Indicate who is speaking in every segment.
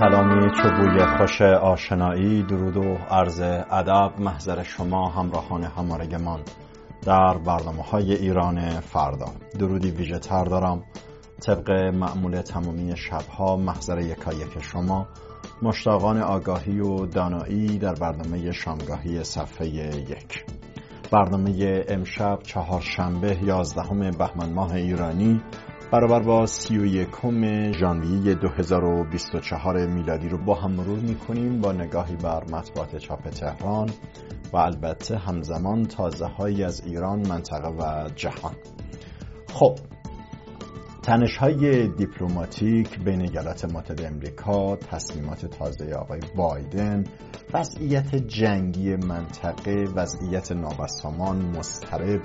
Speaker 1: سلامی چوبوی خوش آشنایی درود و عرض ادب. محضر شما همراهان همارگمان در برنامه های ایران فردا. درودی ویژه تر دارم. طبق معمول تمامی شبها محضر یکایک شما مشتاقان آگاهی و دانایی در برنامه شامگاهی صفحه یک. برنامه امشب چهارشنبه یازدهم بهمن ماه ایرانی. برابر با سی و یکم ژانویه 2024 میلادی رو با هم مرور می‌کنیم با نگاهی بر مطبوعات چاپ تهران و البته همزمان تازه هایی از ایران منطقه و جهان. خب تنش های دیپلماتیک بین ایالات متحده امریکا تصمیمات تازه آقای بایدن وضعیت جنگی منطقه وضعیت نابسامان مسترب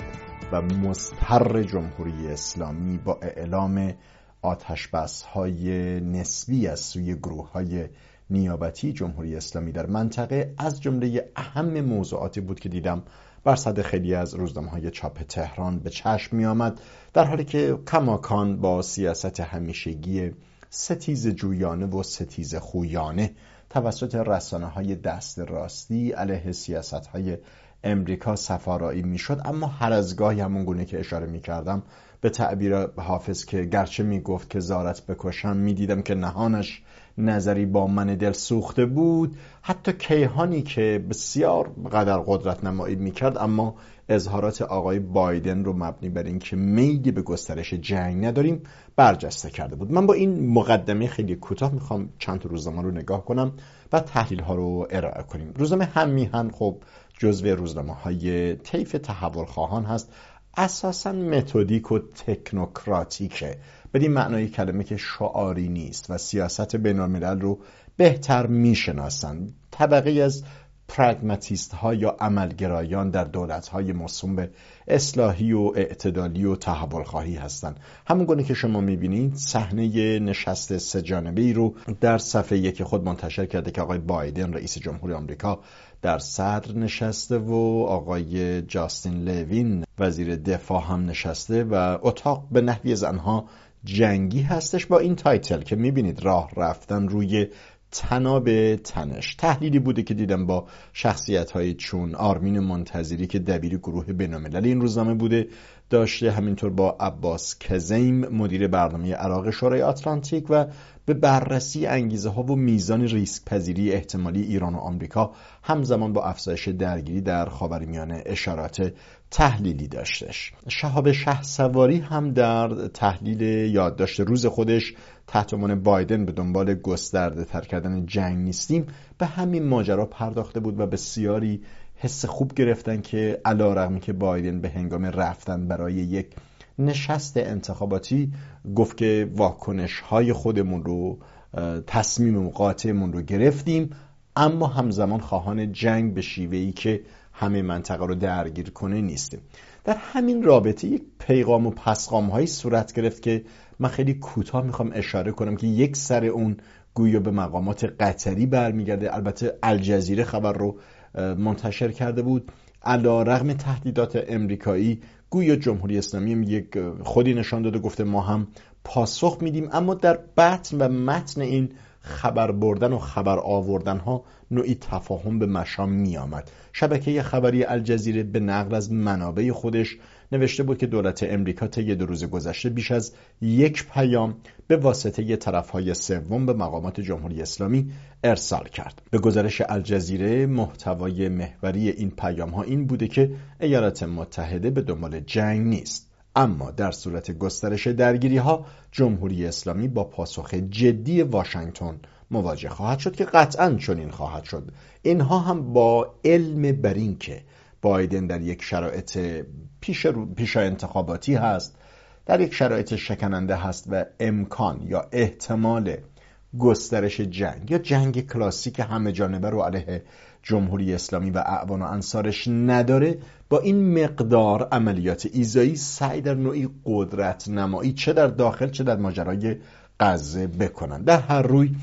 Speaker 1: و مستر جمهوری اسلامی با اعلام آتشبس های نسبی از سوی گروه های نیابتی جمهوری اسلامی در منطقه از جمله اهم موضوعاتی بود که دیدم بر صد خیلی از روزنامه های چاپ تهران به چشم می آمد در حالی که کماکان با سیاست همیشگی ستیز جویانه و ستیز خویانه توسط رسانه های دست راستی علیه سیاست های امریکا سفارایی می‌شد اما هر از گاهی همون گونه که اشاره می کردم به تعبیر حافظ که گرچه می گفت که زارت بکشم می دیدم که نهانش نظری با من دل سوخته بود. حتی کیهانی که بسیار قدر قدرت نمایی می کرد اما اظهارات آقای بایدن رو مبنی بر اینکه میلی به گسترش جنگ نداریم برجسته کرده بود. من با این مقدمه خیلی کوتاه می‌خوام چند روزنامه رو نگاه کنم و تحلیل ها رو ارائه کنیم. روزنامه هم میهن خب جزو روزنامه های طیف تحول خواهان هست اساسا متدیک و تکنوکراتیکه. بدین معنای کلمه که شعاری نیست و سیاست بین رو بهتر می‌شناسند طبقه از پرگماتیست ها یا عملگرایان در دولت های مصوم به اصلاحی و اعتدالی و تحول خواهی هستند همون گونه که شما می‌بینید صحنه نشست سه ای رو در صفحه یک خود منتشر کرده که آقای بایدن رئیس جمهوری آمریکا در صدر نشسته و آقای جاستین لوین وزیر دفاع هم نشسته و اتاق به نحوی از آنها جنگی هستش با این title که می‌بینید راه رفتن روی طناب تنش. تحلیلی بوده که دیدم با شخصیت های چون آرمین منتظری که دبیر گروه بین‌الملل این روزنامه بوده داشته همینطور با عباس کاظم مدیر برنامه عراق شورای آتلانتیک و به بررسی انگیزه ها و میزان ریسک پذیری احتمالی ایران و آمریکا همزمان با افزایش درگیری در خاورمیانه اشارات تحلیلی داشتش. شهاب شه سواری هم در تحلیل یادداشت روز خودش تحت عنوان بایدن به دنبال گسترده تر کردن جنگ نیستیم. به همین ماجرا پرداخته بود و بسیاری حس خوب گرفتن که علا رقمی که بایدن به هنگام رفتن برای یک نشست انتخاباتی گفت که واکنش های خودمون رو تصمیم قاطعمون رو گرفتیم اما همزمان خواهان جنگ به شیوه ای که همه منطقه رو درگیر کنه نیستیم. در همین رابطه یک پیغام و پسغام هایی صورت گرفت که من خیلی کوتاه می‌خوام اشاره کنم که یک سر اون گویا به مقامات قطری برمیگرده. البته الجزیره خبر رو منتشر کرده بود. علا رغم تهدیدات امریکایی گویا جمهوری اسلامی یک خودی نشان داده گفته ما هم پاسخ میدیم. اما در بطن و متن این خبر بردن و خبر آوردن ها نوعی تفاهم به مشام می آمد شبکه خبری الجزیره به نقل از منابع خودش نوشته بود که دولت امریکا طی دو روز گذشته بیش از یک پیام به واسطه طرفهای سوم به مقامات جمهوری اسلامی ارسال کرد. به گزارش الجزیره محتوای محوری این پیام ها این بوده که ایالات متحده به دنبال جنگ نیست. اما در صورت گسترش درگیری ها جمهوری اسلامی با پاسخ جدی واشنگتن مواجه خواهد شد که قطعا چنین خواهد شد. اینها هم با علم بر که بایدن در یک شرایط پیش, پیش انتخاباتی هست در یک شرایط شکننده هست و امکان یا احتمال گسترش جنگ یا جنگ کلاسیک همه جانبه رو علیه جمهوری اسلامی و اعوان و انصارش نداره با این مقدار عملیات ایزایی سعی در نوعی قدرت نمایی چه در داخل چه در ماجرای غزه بکنن. در هر روی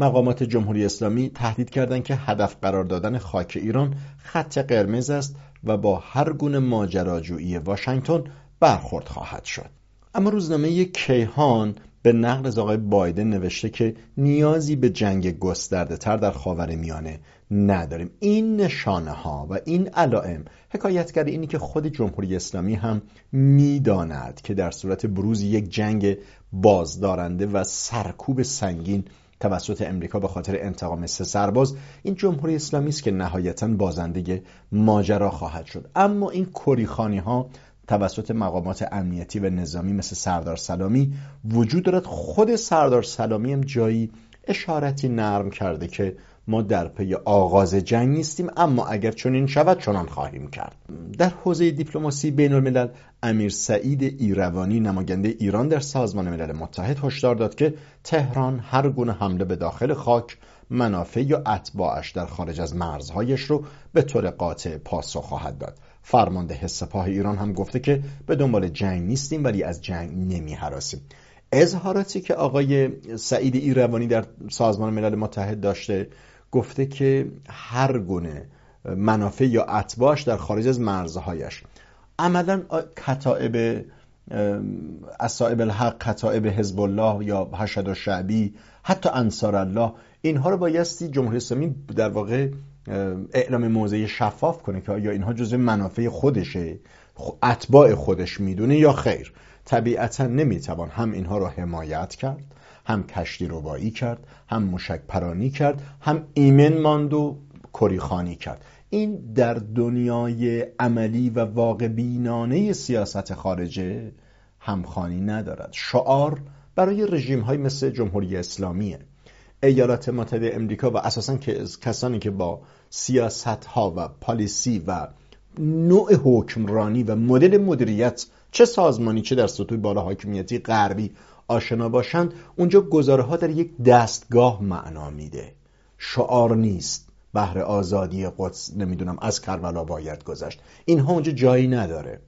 Speaker 1: مقامات جمهوری اسلامی تهدید کردند که هدف قرار دادن خاک ایران خط قرمز است و با هر گونه ماجراجویی واشنگتن برخورد خواهد شد. اما روزنامه کیهان به نقل از آقای بایدن نوشته که نیازی به جنگ گسترده تر در خاور میانه نداریم. این نشانه ها و این علائم حکایتگر اینی که خود جمهوری اسلامی هم می‌داند که در صورت بروز یک جنگ بازدارنده و سرکوب سنگین توسط امریکا به خاطر انتقام سه سرباز این جمهوری اسلامی است که نهایتا بازنده ماجرا خواهد شد. اما این کریخانی ها توسط مقامات امنیتی و نظامی مثل سردار سلامی وجود دارد. خود سردار سلامی هم جایی اشارتی نرم کرده که ما در پی آغاز جنگ نیستیم اما اگر چنین شود چنان خواهیم کرد. در حوزه دیپلماسی بین الملل امیر سعید ایروانی نماینده ایران در سازمان ملل متحد هشدار داد که تهران هر گونه حمله به داخل خاک منافع یا اتباعش در خارج از مرزهایش رو به طور قاطع پاسخ خواهد داد. فرمانده سپاه ایران هم گفته که به دنبال جنگ نیستیم ولی از جنگ نمی حراسیم اظهاراتی که آقای سعید ایروانی در سازمان ملل متحد داشته گفته که هر گونه منافع یا اتباعش در خارج از مرزهایش. عملا کتائب اصائب الحق کتائب حزب الله یا حشد و شعبی حتی انصار الله اینها رو بایستی جمهوری اسلامی در واقع اعلام موضع شفاف کنه که آیا اینها جزء منافع خودشه اتباع خودش می‌دونه یا خیر. طبیعتا نمی‌توان هم اینها رو حمایت کرد. هم کشتی ربایی کرد هم مشک پرانی کرد هم ایمن ماند و کریخانی کرد. این در دنیای عملی و واقع بینانه سیاست خارجه همخانی ندارد. شعار برای رژیم های مثل جمهوری اسلامیه. ایالات متحده امریکا و اساسا کسانی که با سیاست ها و پالیسی و نوع حکمرانی و مدل مدیریت چه سازمانی چه در سطوح بالا حاکمیتی غربی آشنا باشند اونجا گزاره ها در یک دستگاه معنا میده. شعار نیست. بهر آزادی قدس نمی‌دونم از کربلا باید گذشت. اینها اونجا جایی نداره.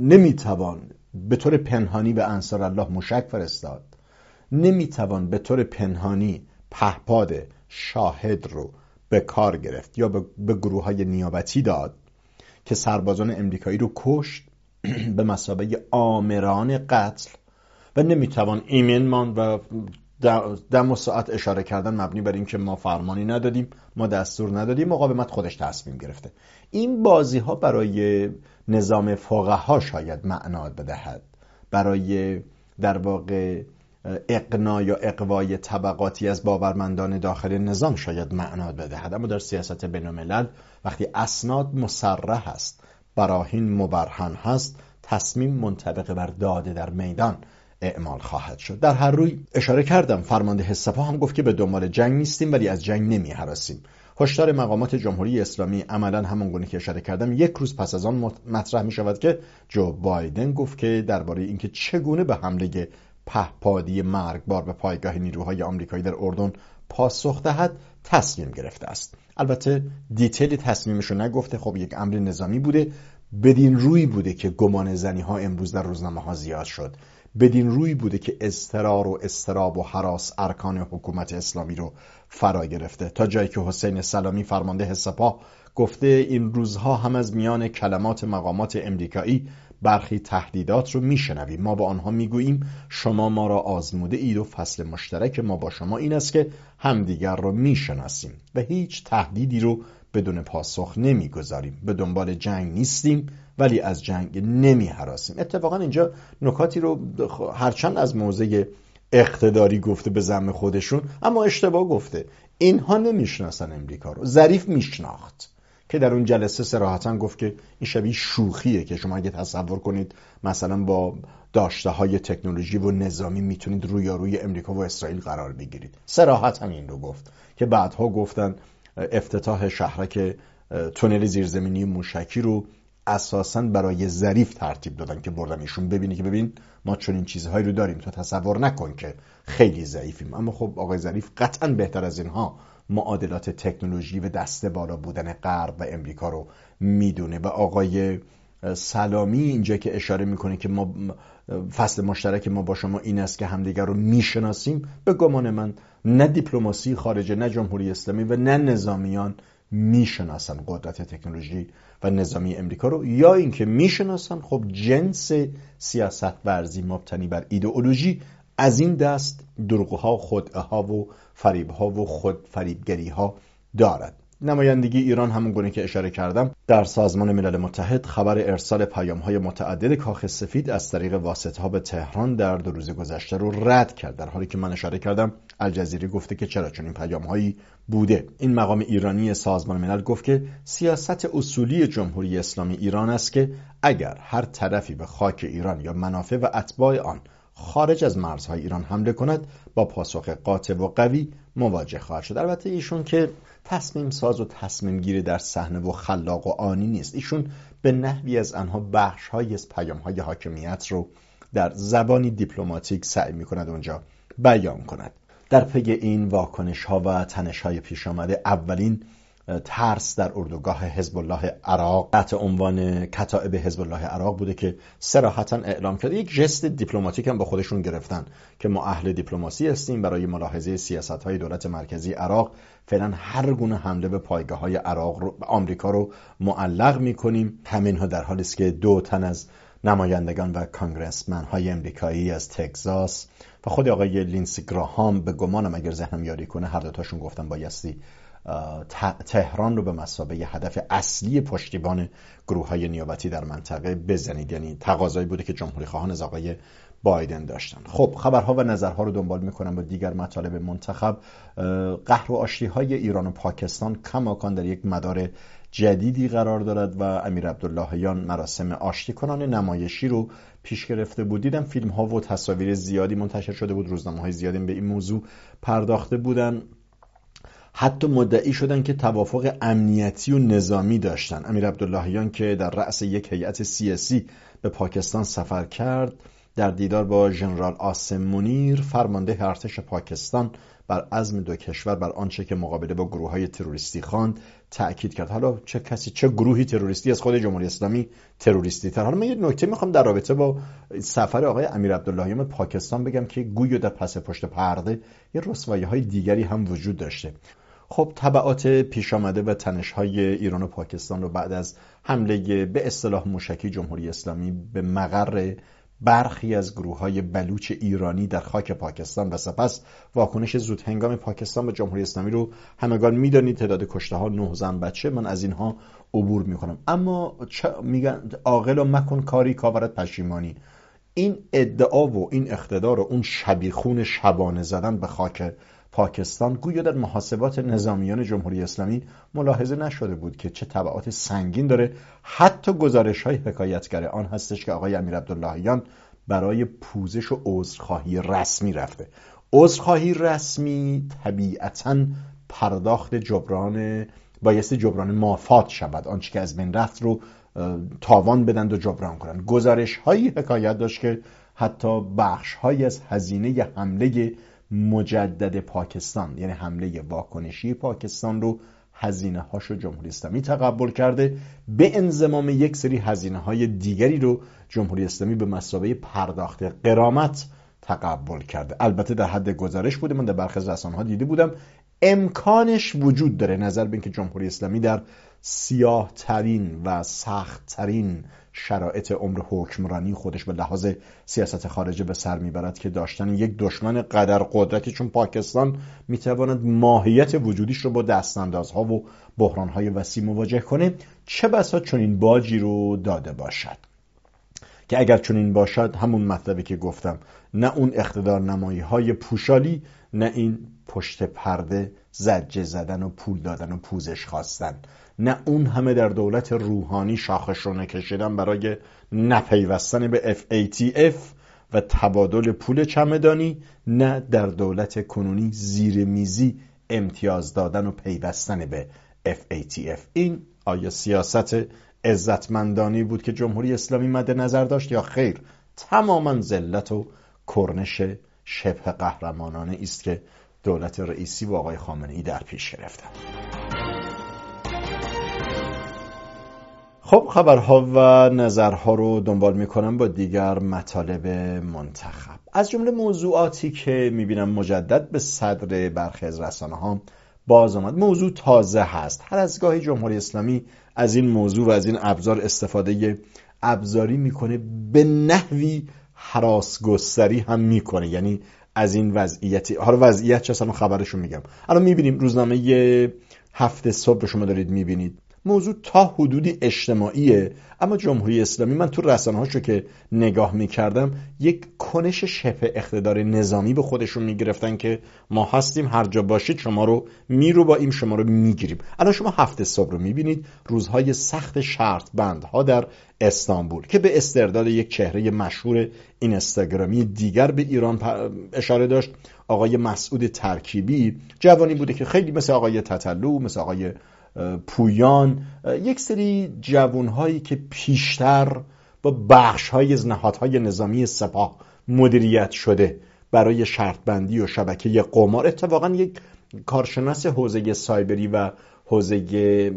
Speaker 1: نمی‌توان به طور پنهانی به انصار الله مشک فرستاد. نمی‌توان به طور پنهانی پهپاد شاهد رو به کار گرفت یا به گروه های نیابتی داد که سربازان امریکایی رو کشت به مسابقه آمران قتل و نمی‌توان ایمن مان و دم و ساعت اشاره کردن مبنی بر اینکه ما فرمانی ندادیم ما دستور ندادیم مقاومت خودش تصمیم گرفته. این بازی ها برای نظام فقها ها شاید معنا بدهد. برای در واقع اقنا یا اقوای طبقاتی از باورمندان داخل نظام شاید معنا بدهد. اما در سیاست بین وقتی اسناد مسرح است براهین مبرهن هست تصمیم منطبق بر داده در میدان اعمال خواهد شد. در هر روی اشاره کردم. فرمانده حسپا هم گفت که به دنبال جنگ نیستیم ولی از جنگ نمی حراسیم هشدار مقامات جمهوری اسلامی عملا همون گونه که اشاره کردم. یک روز پس از آن مطرح می شود که جو بایدن گفت که درباره اینکه چگونه به حمله پهپادی مرگبار به پایگاه نیروهای آمریکایی در اردن پاسخ دهد تصمیم گرفته است. البته دیتیل تصمیمش رو نگفته. خب یک امر نظامی بوده بدین روی بوده که گمان زنی ها امروز در روزنامه ها زیاد شد. بدین روی بوده که استرار و استراب و حراس ارکان حکومت اسلامی رو فرا گرفته. تا جایی که حسین سلامی فرمانده سپاه گفته این روزها هم از میان کلمات مقامات امریکایی برخی تهدیدات رو میشنویم. ما با آنها می‌گوییم شما ما را آزموده اید و فصل مشترک ما با شما این است که همدیگر را می‌شناسیم و هیچ تهدیدی رو بدون پاسخ نمی‌گذاریم. به دنبال جنگ نیستیم. ولی از جنگ نمی حراسیم. اتفاقا اینجا نکاتی رو هرچند از موضع اقتداری گفته به زم خودشون اما اشتباه گفته. اینها نمی‌شناسن امریکا رو. ظریف میشناخت که در اون جلسه سراحتا گفت که این شبیه شوخیه که شما اگه تصور کنید مثلا با داشته های تکنولوژی و نظامی می‌تونید روی امریکا و اسرائیل قرار بگیرید. سراحتا این رو گفت که بعدها گفتن افتتاح شهرک تونل زیرزمینی موشکی رو اساسا برای ظریف ترتیب دادن که بردن ایشون. ببینی که ببین ما چون این چیزهایی رو داریم تو تصور نکن که خیلی ضعیفیم. اما خب آقای ظریف قطعا بهتر از اینها معادلات تکنولوژی و دسته بالا بودن غرب و امریکا رو می‌دونه. و آقای سلامی اینجا که اشاره می‌کنه که ما فصل مشترک ما با شما این است که همدیگر رو می‌شناسیم به گمان من نه دیپلماسی خارجه نه جمهوری اسلامی و نه نظامیان می‌شناسن قدرت تکنولوژی و نظامی امریکا رو یا اینکه می‌شناسن خب جنس سیاست ورزی مبتنی بر ایدئولوژی از این دست دروغها خودها و فریبها و خود فریبگری ها دارد. نمایندگی ایران همون گونه که اشاره کردم در سازمان ملل متحد خبر ارسال پیام های متعدد کاخ سفید از طریق واسطه ها به تهران در دو روز گذشته رو رد کرد در حالی که من اشاره کردم الجزیره گفته که چرا چون این پیام هایی بوده. این مقام ایرانی سازمان ملل گفت که سیاست اصولی جمهوری اسلامی ایران است که اگر هر طرفی به خاک ایران یا منافع و اتباع آن خارج از مرزهای ایران حمله کند با پاسخ قاطع و قوی مواجه خواهد شد. البته ایشون که تصمیم ساز و تصمیم گیری در صحنه و خلاق و آنی نیست. ایشون به نحوی از آنها بخش های از پیام های حاکمیت رو در زبانی دیپلماتیک سعی می کند اونجا بیان کند. در پی این واکنش ها و تنش های پیش آمده اولین ترس در اردوگاه حزب الله عراق تحت عنوان کتائب حزب الله عراق بوده که صراحتا اعلام کرده یک ژست دیپلماتیک هم با خودشون گرفتن که ما اهل دیپلماسی هستیم برای ملاحظه سیاست های دولت مرکزی عراق. فعلا هر گونه حمله به پایگاه های عراق رو آمریکا رو معلق می‌کنیم. همین ها در حالی است که دو تن از نمایندگان و کانگرسمن های امریکایی از تگزاس و خود آقای لینسی گراهام به گمانم اگر ذهنم یاری کنه هر دوتاشون گفتن بایستی تهران رو به مسابقه هدف اصلی پشتیبان گروه های نیابتی در منطقه بزنید. یعنی تقاضایی بوده که جمهوری خواهان از آقای بایدن داشتن. خب خبرها و نظرها رو دنبال می‌کنم با دیگر مطالب منتخب. قهر و آشتی های ایران و پاکستان کماکان در یک مدار جدیدی قرار دارد و امیر عبداللهیان مراسم آشتی کنان نمایشی رو پیش گرفته بود. دیدم فیلم ها و تصاویر زیادی منتشر شده بود. روزنامه های زیادی به این موضوع پرداخته بودن. حتی مدعی شدن که توافق امنیتی و نظامی داشتن. امیر عبداللهیان که در رأس یک هیئت سیاسی به پاکستان سفر کرد در دیدار با ژنرال آسم منیر فرمانده ارتش پاکستان بر عزم دو کشور بر آنچه که مقابله با گروه های تروریستی خواند تأکید کرد. حالا چه کسی چه گروهی تروریستی از خود جمهوری اسلامی تروریستی تر؟ حالا من یه نکته می‌خوام در رابطه با سفر آقای امیر عبداللهیان پاکستان بگم که گویا در پس پشت پرده یه رسوایی های دیگری هم وجود داشته. خب طبعات پیش آمده و تنش های ایران و پاکستان رو بعد از حمله به اصطلاح موشکی جمهوری اسلامی به مقر برخی از گروه های بلوچ ایرانی در خاک پاکستان و سپس واکنش زود هنگام پاکستان به جمهوری اسلامی رو همگان می‌دانید تعداد کشته ها نه زن بچه. من از اینها عبور می‌کنم. اما میگن عاقل و مکن کاری کاورت پشیمانی. این ادعا و این اقتدار و اون شبیخون شبانه زدن به خاک پاکستان گویا در محاسبات نظامیان جمهوری اسلامی ملاحظه نشده بود که چه طبعات سنگین داره. حتی گزارش های حکایتگر آن هستش که آقای امیر عبداللهیان برای پوزش و عذرخواهی رسمی رفته. عذرخواهی رسمی طبیعتا پرداخت جبران بایستی جبران مافات شود. آنچه که از بین رفت رو تاوان بدند و جبران کنند گزارش هایی حکایت داشت که حتی بخش های از هزینه حمله مجدد پاکستان یعنی حمله واکنشی پاکستان رو هزینه جمهوری اسلامی تقبل کرده به انضمام یک سری هزینه های دیگری رو جمهوری اسلامی به مسابقه پرداخت قرامت تقبل کرده. البته در حد گزارش بوده من در برخی از رسانه ها دیده بودم امکانش وجود داره نظر به اینکه جمهوری اسلامی در سیاه ترین و سخت ترین شرایط عمر حکمرانی خودش به لحاظ سیاست خارجه به سر می‌برد که داشتن یک دشمن قدر قدرتی چون پاکستان می‌تواند ماهیت وجودیش رو با دستاندازها و بحرانهای وسیع مواجه کنه. چه بسا چنین باجی رو داده باشد. که اگر چنین باشد همون مطلبی که گفتم نه اون اقتدار نمایی های پوشالی نه این پشت پرده زجه زدن و پول دادن و پوزش خواستن نه اون همه در دولت روحانی شاخش رو نکشیدن برای نپیوستن به FATF و تبادل پول چمدانی نه در دولت کنونی زیر میزی امتیاز دادن و پیوستن به FATF این آیا سیاست عزتمندانی بود که جمهوری اسلامی مد نظر داشت یا خیر؟ تماما ذلت و کرنش شبه قهرمانانه است که دولت رئیسی و آقای خامنه ای در پیش گرفتن خب خبرها و نظرها رو دنبال می‌کنم با دیگر مطالب منتخب. از جمله موضوعاتی که می‌بینم مجدد به صدر برخی از رسانه ها باز آمد. موضوع تازه هست. هر از گاهی جمهوری اسلامی از این موضوع و از این ابزار استفاده ابزاری می‌کنه به نحوی حراس گستری هم می‌کنه. یعنی از این وضعیتی حالا وضعیت چه اصلا؟ خبرشو میگم. الان می‌بینیم روزنامه هفته صبح شما دارید می‌بینید. موضوع تا حدودی اجتماعیه. اما جمهوری اسلامی من تو رسانه هاشو که نگاه می‌کردم یک کنش شبه اقتدار نظامی به خودشون می‌گرفتن که ما هستیم هر جا باشید شما رو میرو با این شما رو می‌گیریم. الان شما هفته صبح رو می‌بینید روزهای سخت شرط بندها در استانبول که به استرداد یک چهره مشهور این استگرامی دیگر به ایران اشاره داشت. آقای مسعود ترکیبی جوانی بوده که خیلی مثل آقای تتلو مثل آقای پویان یک سری جوانهایی که پیشتر با بخش های از نهادهای نظامی سپاه مدیریت شده برای شرط بندی و شبکه قمار. اتفاقا یک کارشناس حوزه سایبری و حوزه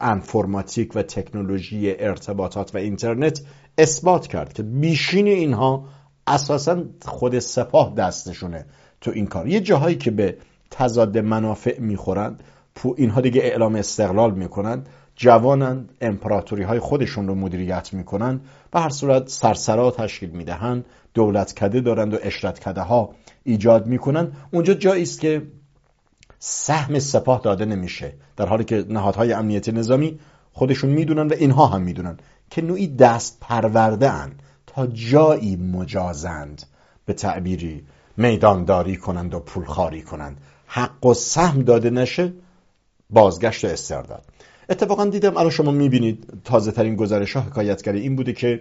Speaker 1: انفرماتیک و تکنولوژی ارتباطات و اینترنت اثبات کرد که بیشین اینها اساسا خود سپاه دستشونه تو این کار. یه جاهایی که به تضاد منافع می‌خورند اینها دیگه اعلام استقلال می‌کنن جوانند امپراتوری های خودشون رو مدیریت می‌کنن به هر صورت سرسرا تشکیل می‌دهند. دولت کده دارند و اشرت کده ها ایجاد می‌کنن اونجا جایی است که سهم سپاه داده نمیشه. در حالی که نهادهای امنیتی نظامی خودشون می‌دونن و اینها هم می‌دونن که نوعی دست پرورده ان تا جایی مجازند. به تعبیری میدانداری کنند و پولخاری کنند. حق و سهم داده نشه بازگشت و استرداد. اتفاقا دیدم الان شما می‌بینید تازه ترین گزارش ها حکایتگری این بوده که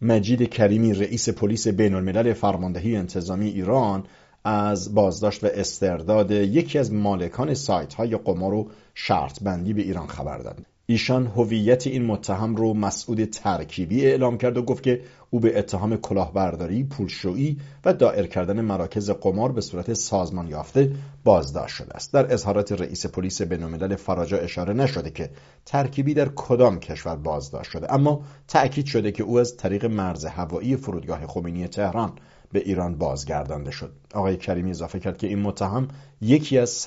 Speaker 1: مجید کریمی رئیس پلیس بین الملل فرماندهی انتظامی ایران از بازداشت و استرداد یکی از مالکان سایت های قمار و شرط بندی به ایران خبر داد. ایشان هویت این متهم رو مسعود ترکیبی اعلام کرد و گفت که او به اتهام کلاهبرداری، پولشویی و دائر کردن مراکز قمار به صورت سازمان یافته بازداشت شده است. در اظهارات رئیس پلیس بین‌الملل فراجا اشاره نشده که ترکیبی در کدام کشور بازداشت شده اما تأکید شده که او از طریق مرز هوایی فرودگاه خمینی تهران به ایران بازگردانده شد. آقای کریمی اضافه کرد که این متهم یکی از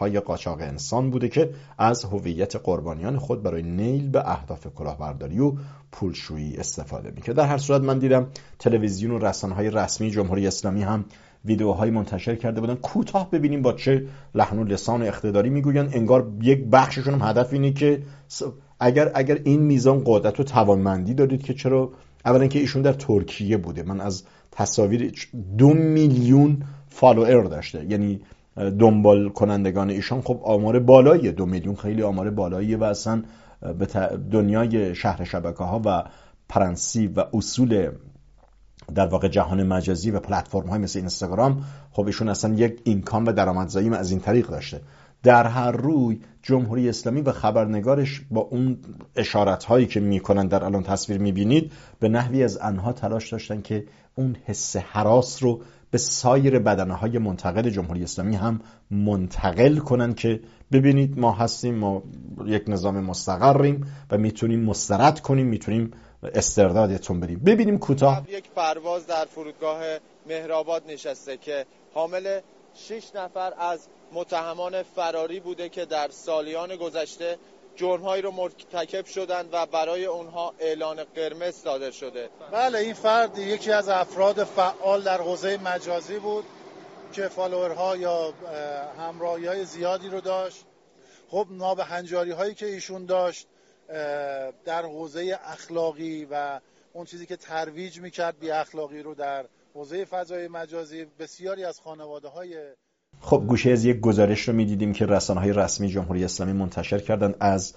Speaker 1: های قاچاق انسان بوده که از هویت قربانیان خود برای نیل به اهداف کلاهبرداری و پولشویی استفاده می‌کرد. در هر صورت من دیدم تلویزیون و های رسمی جمهوری اسلامی هم ویدیوهایی منتشر کرده بودن. کوتاه ببینیم با چه لحن و لسان اقتداری می‌گوین انگار یک بخششون هم هدف اینه که اگر اگر این میزان قدرت و توانمندی دارید که چرا اولا که ایشون در ترکیه بوده. من از تصاویر دو میلیون فالوئر داشته. یعنی دنبال کنندگان ایشان. خب آمار بالاییه. دو میلیون خیلی آمار بالاییه و اصلا به دنیای شهر شبکه ها و پرنسیب و اصول در واقع جهان مجازی و پلتفرم های مثل اینستاگرام خب ایشون اصلا یک اینکام و درآمدزایی از این طریق داشته. در هر روی جمهوری اسلامی و خبرنگارش با اون اشارت هایی که می‌کنن در الان تصویر می‌بینید به نحوی از انها تلاش داشتن که اون حس حراس رو به سایر بدنه های منتقل جمهوری اسلامی هم منتقل کنن که ببینید ما هستیم ما یک نظام مستقریم و می‌تونیم مسترد کنیم می‌تونیم استردادتون بدیم ببینیم کوتاه.
Speaker 2: یک پرواز در فرودگاه مهرآباد نشسته که حامل شش نفر از متهمان فراری بوده که در سالیان گذشته جرمهایی رو مرتکب شدند و برای اونها اعلان قرمز صادر شده.
Speaker 3: بله این فرد یکی از افراد فعال در حوزه مجازی بود که فالوورها یا همراهی های زیادی رو داشت. خب نابهنجاری هایی که ایشون داشت در حوزه اخلاقی و اون چیزی که ترویج می‌کرد بی اخلاقی رو در حوزه فضای مجازی بسیاری از خانواده های
Speaker 1: خب گوشه از یک گزارش رو می‌دیدیم که رسانه های رسمی جمهوری اسلامی منتشر کردن از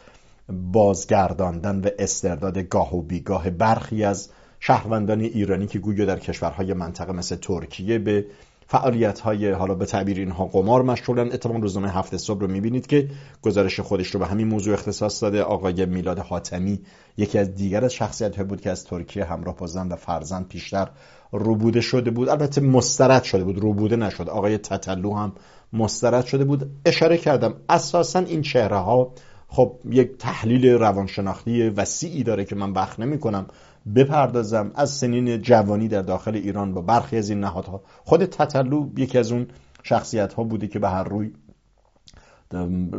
Speaker 1: بازگرداندن و استرداد گاه و بیگاه برخی از شهروندان ایرانی که گویا در کشورهای منطقه مثل ترکیه به فعالیت های حالا به تعبیر اینها قمار مشغولن. اتفاقا روزنامه هفته صبح رو می‌بینید که گزارش خودش رو به همین موضوع اختصاص داده. آقای میلاد حاتمی یکی از دیگر از شخصیت بود که از ترکیه همراه با زن و فرزند پیشتر روبوده شده بود. البته مسترد شده بود روبوده نشد. آقای تتلو هم مسترد شده بود. اشاره کردم اساسا این چهره ها خب یک تحلیل روانشناختی وسیعی داره که من وقت نمی کنم بپردازم از سنین جوانی در داخل ایران با برخی از این نهادها. خود تتلو یکی از اون شخصیت ها بوده که به هر روی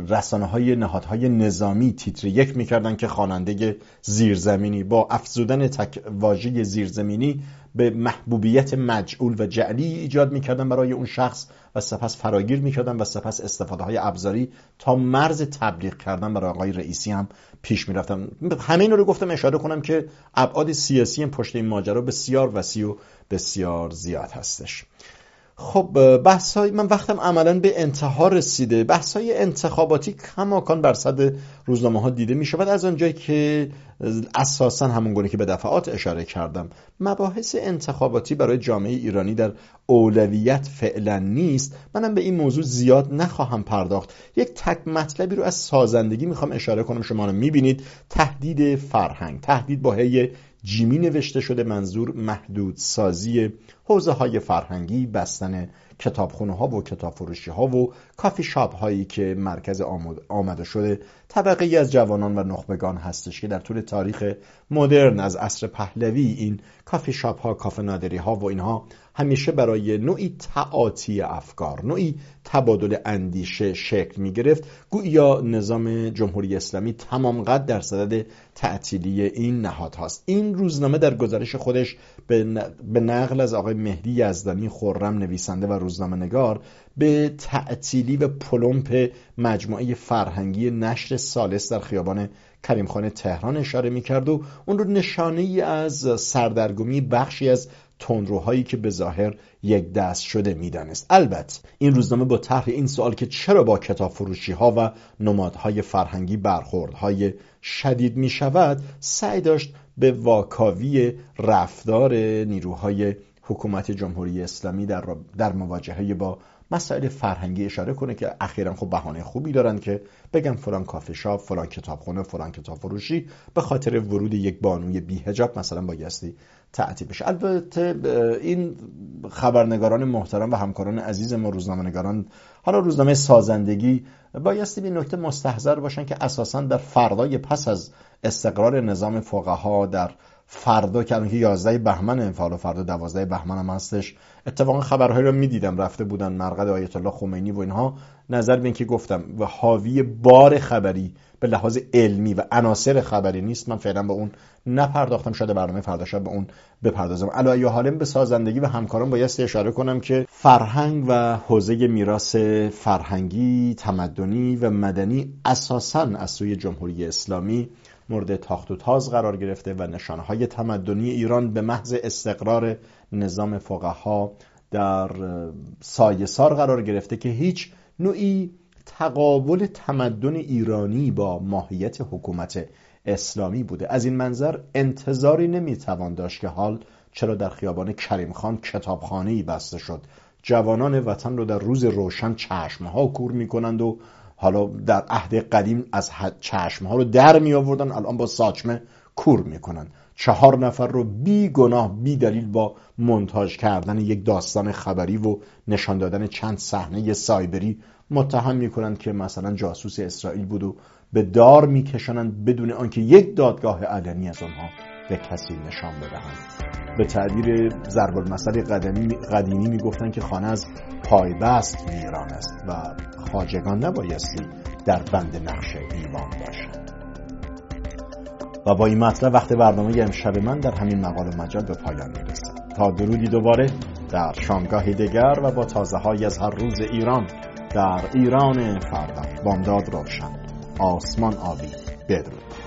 Speaker 1: رسانه های نهادهای نظامی تیتر یک می‌کردن که خواننده زیرزمینی با افزودن تک واژه زیرزمینی به محبوبیت مجعول و جعلی ایجاد می‌کردن برای اون شخص و سپس فراگیر می‌کردن و سپس استفاده های ابزاری تا مرز تبلیغ کردن برای آقای رئیسی هم پیش می‌رفتن. همه این رو گفتم اشاره کنم که ابعاد سیاسی پشت این ماجرا بسیار وسیع و بسیار زیاد هستش. خب بحث های من وقتم عملا به انتها رسیده. بحث های انتخاباتی کماکان بر صد روزنامه ها دیده می شود از آنجایی که اساسا همون گونه که به دفعات اشاره کردم. مباحث انتخاباتی برای جامعه ایرانی در اولویت فعلا نیست. منم به این موضوع زیاد نخواهم پرداخت. یک تک مطلبی رو از سازندگی می‌خوام اشاره کنم. شما رو می‌بینید. تهدید فرهنگ. تهدید با هی جیمی نوشته شده منظور محدود سازی حوزه های فرهنگی بستن کتابخونه ها و کتاب ها و کافی شاپ هایی که مرکز آمده شده طبقه ای از جوانان و نخبگان هستش که در طول تاریخ مدرن از عصر پهلوی این کافی شاپ ها کافه نادری ها و اینها همیشه برای نوعی تعاطی افکار نوعی تبادل اندیشه شکل می گرفت گویا نظام جمهوری اسلامی تمام قد در صدد تعطیلی این نهاد هاست. این روزنامه در گزارش خودش به نقل از آقای مهدی یزدانی خورم نویسنده و روزنامه نگار به تعطیلی و پلمپ مجموعه فرهنگی نشر سالس در خیابان کریمخانه تهران اشاره می کرد و اون رو نشانه ای از سردرگمی بخشی از تندروهایی که به ظاهر یک دست شده می‌دانست. البته این روزنامه با طرح این سوال که چرا با کتاب فروشی ها و نمادهای فرهنگی برخوردهای شدید می شود سعی داشت به واکاوی رفتار نیروهای حکومت جمهوری اسلامی در, در مواجهه با مسائل فرهنگی اشاره کنه که اخیرا خب بهانه خوبی دارن که بگم فلان کافه شاپ فلان کتابخونه فلان کتاب فروشی به خاطر ورود یک بانوی بیهجاب مثلا بایستی تعطیل بشه. البته این خبرنگاران محترم و همکاران عزیز ما روزنامه‌نگاران حالا روزنامه سازندگی بایستی به نکته مستحضر باشن که اساسا در فردای پس از استقرار نظام فقها در فردا که 11 بهمن و فردا 12 بهمن هم هستش اتفاقا خبرهایی رو می‌دیدم رفته بودن مرقد آیت الله خمینی و اینها. نظر به اینکه گفتم و حاوی بار خبری به لحاظ علمی و عناصر خبری نیست من فعلا به اون نپرداختم. شده برنامه فردا شب به اون بپردازم. علی حالم به سازندگی و همکاران بایستی اشاره کنم که فرهنگ و حوزه میراث فرهنگی تمدنی و مدنی اساسا از سوی جمهوری اسلامی مورد تاخت و تاز قرار گرفته و نشانه های تمدنی ایران به محض استقرار نظام فقها در سایسار قرار گرفته که هیچ نوعی تقابل تمدن ایرانی با ماهیت حکومت اسلامی بوده. از این منظر انتظاری نمی‌توان داشت که حال چرا در خیابان کریم خان کتابخانه ای بسته شد. جوانان وطن رو در روز روشن چشمها کور می‌کنند و حالا در عهد قدیم از چشمها رو در می آوردن الان با ساچمه کور می‌کنن. چهار نفر رو بی گناه بی دلیل با منتاج کردن یک داستان خبری و نشان دادن چند صحنه سایبری متهم می‌کنند که مثلا جاسوس اسرائیل بود و به دار میکشانند بدون آنکه یک دادگاه علنی از آنها به کسی نشان بدهند. به تعبیر ضرب المثل قدیمی قدیمی می‌گفتند که خانه از پایبست ویران است و خاجگان نبایستی در بند نقش ایوان باشند. و با این مطلب وقت برنامه امشب من در همین مقال مجال به پایان می‌رسد. تا درودی دوباره در شامگاهی دیگر و با تازه های از هر روز ایران در ایران فردا. بامداد روشن. آسمان آبی بدرود.